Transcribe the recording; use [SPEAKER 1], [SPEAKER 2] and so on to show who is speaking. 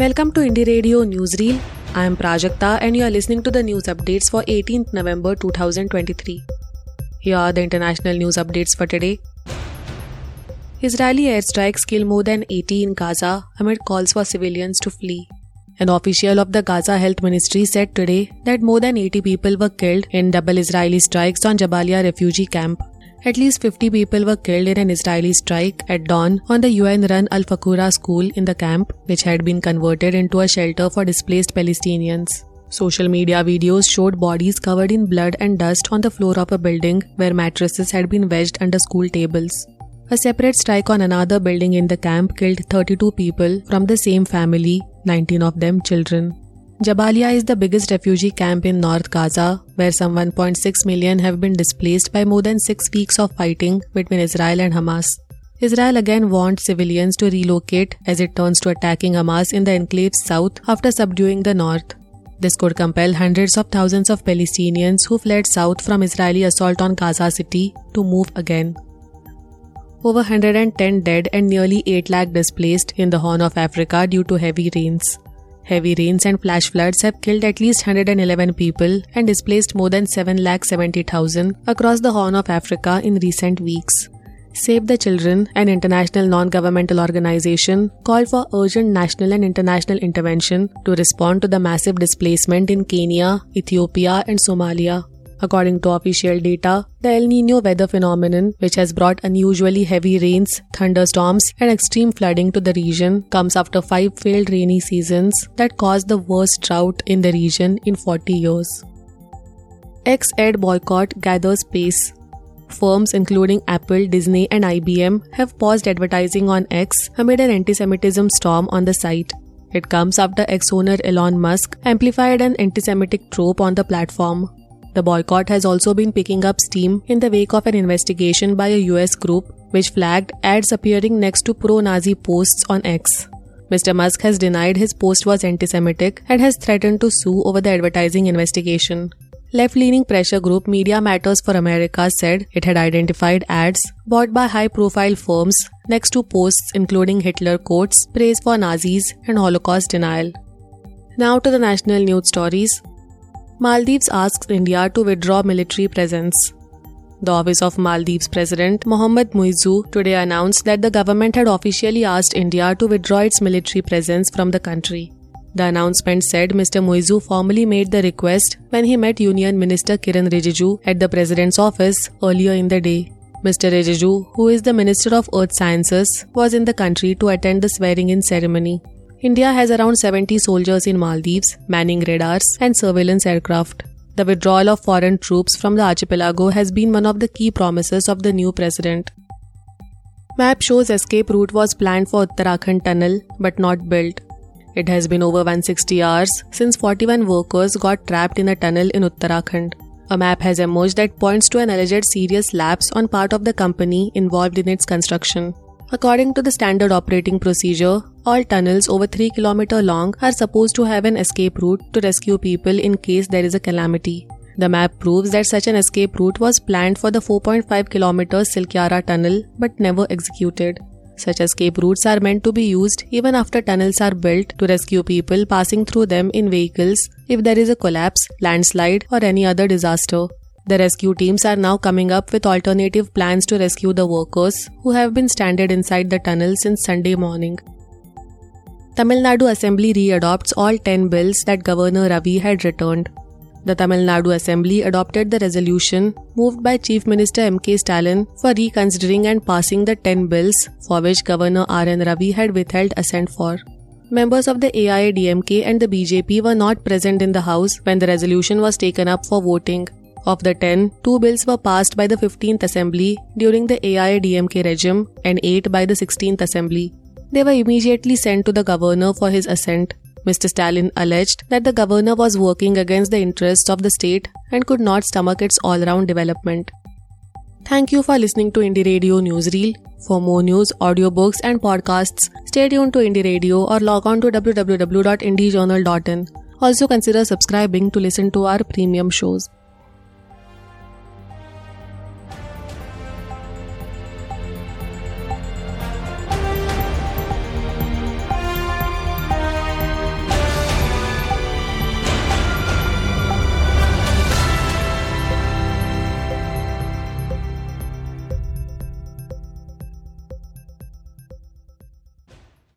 [SPEAKER 1] Welcome to Indie Radio Newsreel. I am Prajakta and you are listening to the news updates for 18th November 2023. Here are the international news updates for today. Israeli airstrikes kill more than 80 in Gaza amid calls for civilians to flee. An official of the Gaza Health Ministry said today that more than 80 people were killed in double Israeli strikes on Jabalia refugee camp. At least 50 people were killed in an Israeli strike at dawn on the UN run Al Fakhura school in the camp, which had been converted into a shelter for displaced Palestinians. Social media videos showed bodies covered in blood and dust on the floor of a building where mattresses had been wedged under school tables. A separate strike on another building in the camp killed 32 people from the same family, 19 of them children. Jabalia is the biggest refugee camp in North Gaza, where some 1.6 million have been displaced by more than six weeks of fighting between Israel and Hamas. Israel again wants civilians to relocate as it turns to attacking Hamas in the enclave's south after subduing the north. This could compel hundreds of thousands of Palestinians who fled south from Israeli assault on Gaza City to move again. Over 110 dead and nearly 8 lakh displaced in the Horn of Africa due to heavy rains. Heavy rains and flash floods have killed at least 111 people and displaced more than 7,70,000 across the Horn of Africa in recent weeks. Save the Children, an international non governmental organization, called for urgent national and international intervention to respond to the massive displacement in Kenya, Ethiopia, and Somalia. According to official data, the El Nino weather phenomenon, which has brought unusually heavy rains, thunderstorms, and extreme flooding to the region, comes after five failed rainy seasons that caused the worst drought in the region in 40 years. X Ed boycott gathers pace. Firms including Apple, Disney, and IBM have paused advertising on X amid an anti Semitism storm on the site. It comes after X owner Elon Musk amplified an anti Semitic trope on the platform. The boycott has also been picking up steam in the wake of an investigation by a US group which flagged ads appearing next to pro Nazi posts on X. Mr. Musk has denied his post was anti Semitic and has threatened to sue over the advertising investigation. Left leaning pressure group Media Matters for America said it had identified ads bought by high profile firms next to posts including Hitler quotes, praise for Nazis, and Holocaust denial. Now to the national news stories. Maldives asks India to withdraw military presence. The office of Maldives President Mohammad Muizzu today announced that the government had officially asked India to withdraw its military presence from the country. The announcement said Mr. Muizzu formally made the request when he met Union Minister Kiren Rijiju at the President's office earlier in the day. Mr. Rijiju, who is the Minister of Earth Sciences, was in the country to attend the swearing in ceremony. India has around 70 soldiers in Maldives, manning radars and surveillance aircraft. The withdrawal of foreign troops from the archipelago has been one of the key promises of the new president. Map shows escape route was planned for Uttarakhand tunnel but not built. It has been over 160 hours since 41 workers got trapped in a tunnel in Uttarakhand. A map has emerged that points to an alleged serious lapse on part of the company involved in its construction. According to the standard operating procedure, all tunnels over 3 km long are supposed to have an escape route to rescue people in case there is a calamity. The map proves that such an escape route was planned for the 4.5 km Silkyara tunnel but never executed. Such escape routes are meant to be used even after tunnels are built to rescue people passing through them in vehicles if there is a collapse, landslide, or any other disaster. The rescue teams are now coming up with alternative plans to rescue the workers who have been stranded inside the tunnel since Sunday morning. Tamil Nadu Assembly readopts all 10 bills that Governor Ravi had returned. The Tamil Nadu Assembly adopted the resolution moved by Chief Minister M.K. Stalin for reconsidering and passing the 10 bills for which Governor R.N. Ravi had withheld assent for. Members of the AIADMK and the BJP were not present in the House when the resolution was taken up for voting. Of the 10, 2 bills were passed by the 15th Assembly during the AIADMK regime and 8 by the 16th Assembly. They were immediately sent to the governor for his assent. Mr. Stalin alleged that the governor was working against the interests of the state and could not stomach its all round development. Thank you for listening to Indie Radio Newsreel. For more news, audiobooks, and podcasts, stay tuned to Indie Radio or log on to www.indiejournal.in. Also consider subscribing to listen to our premium shows.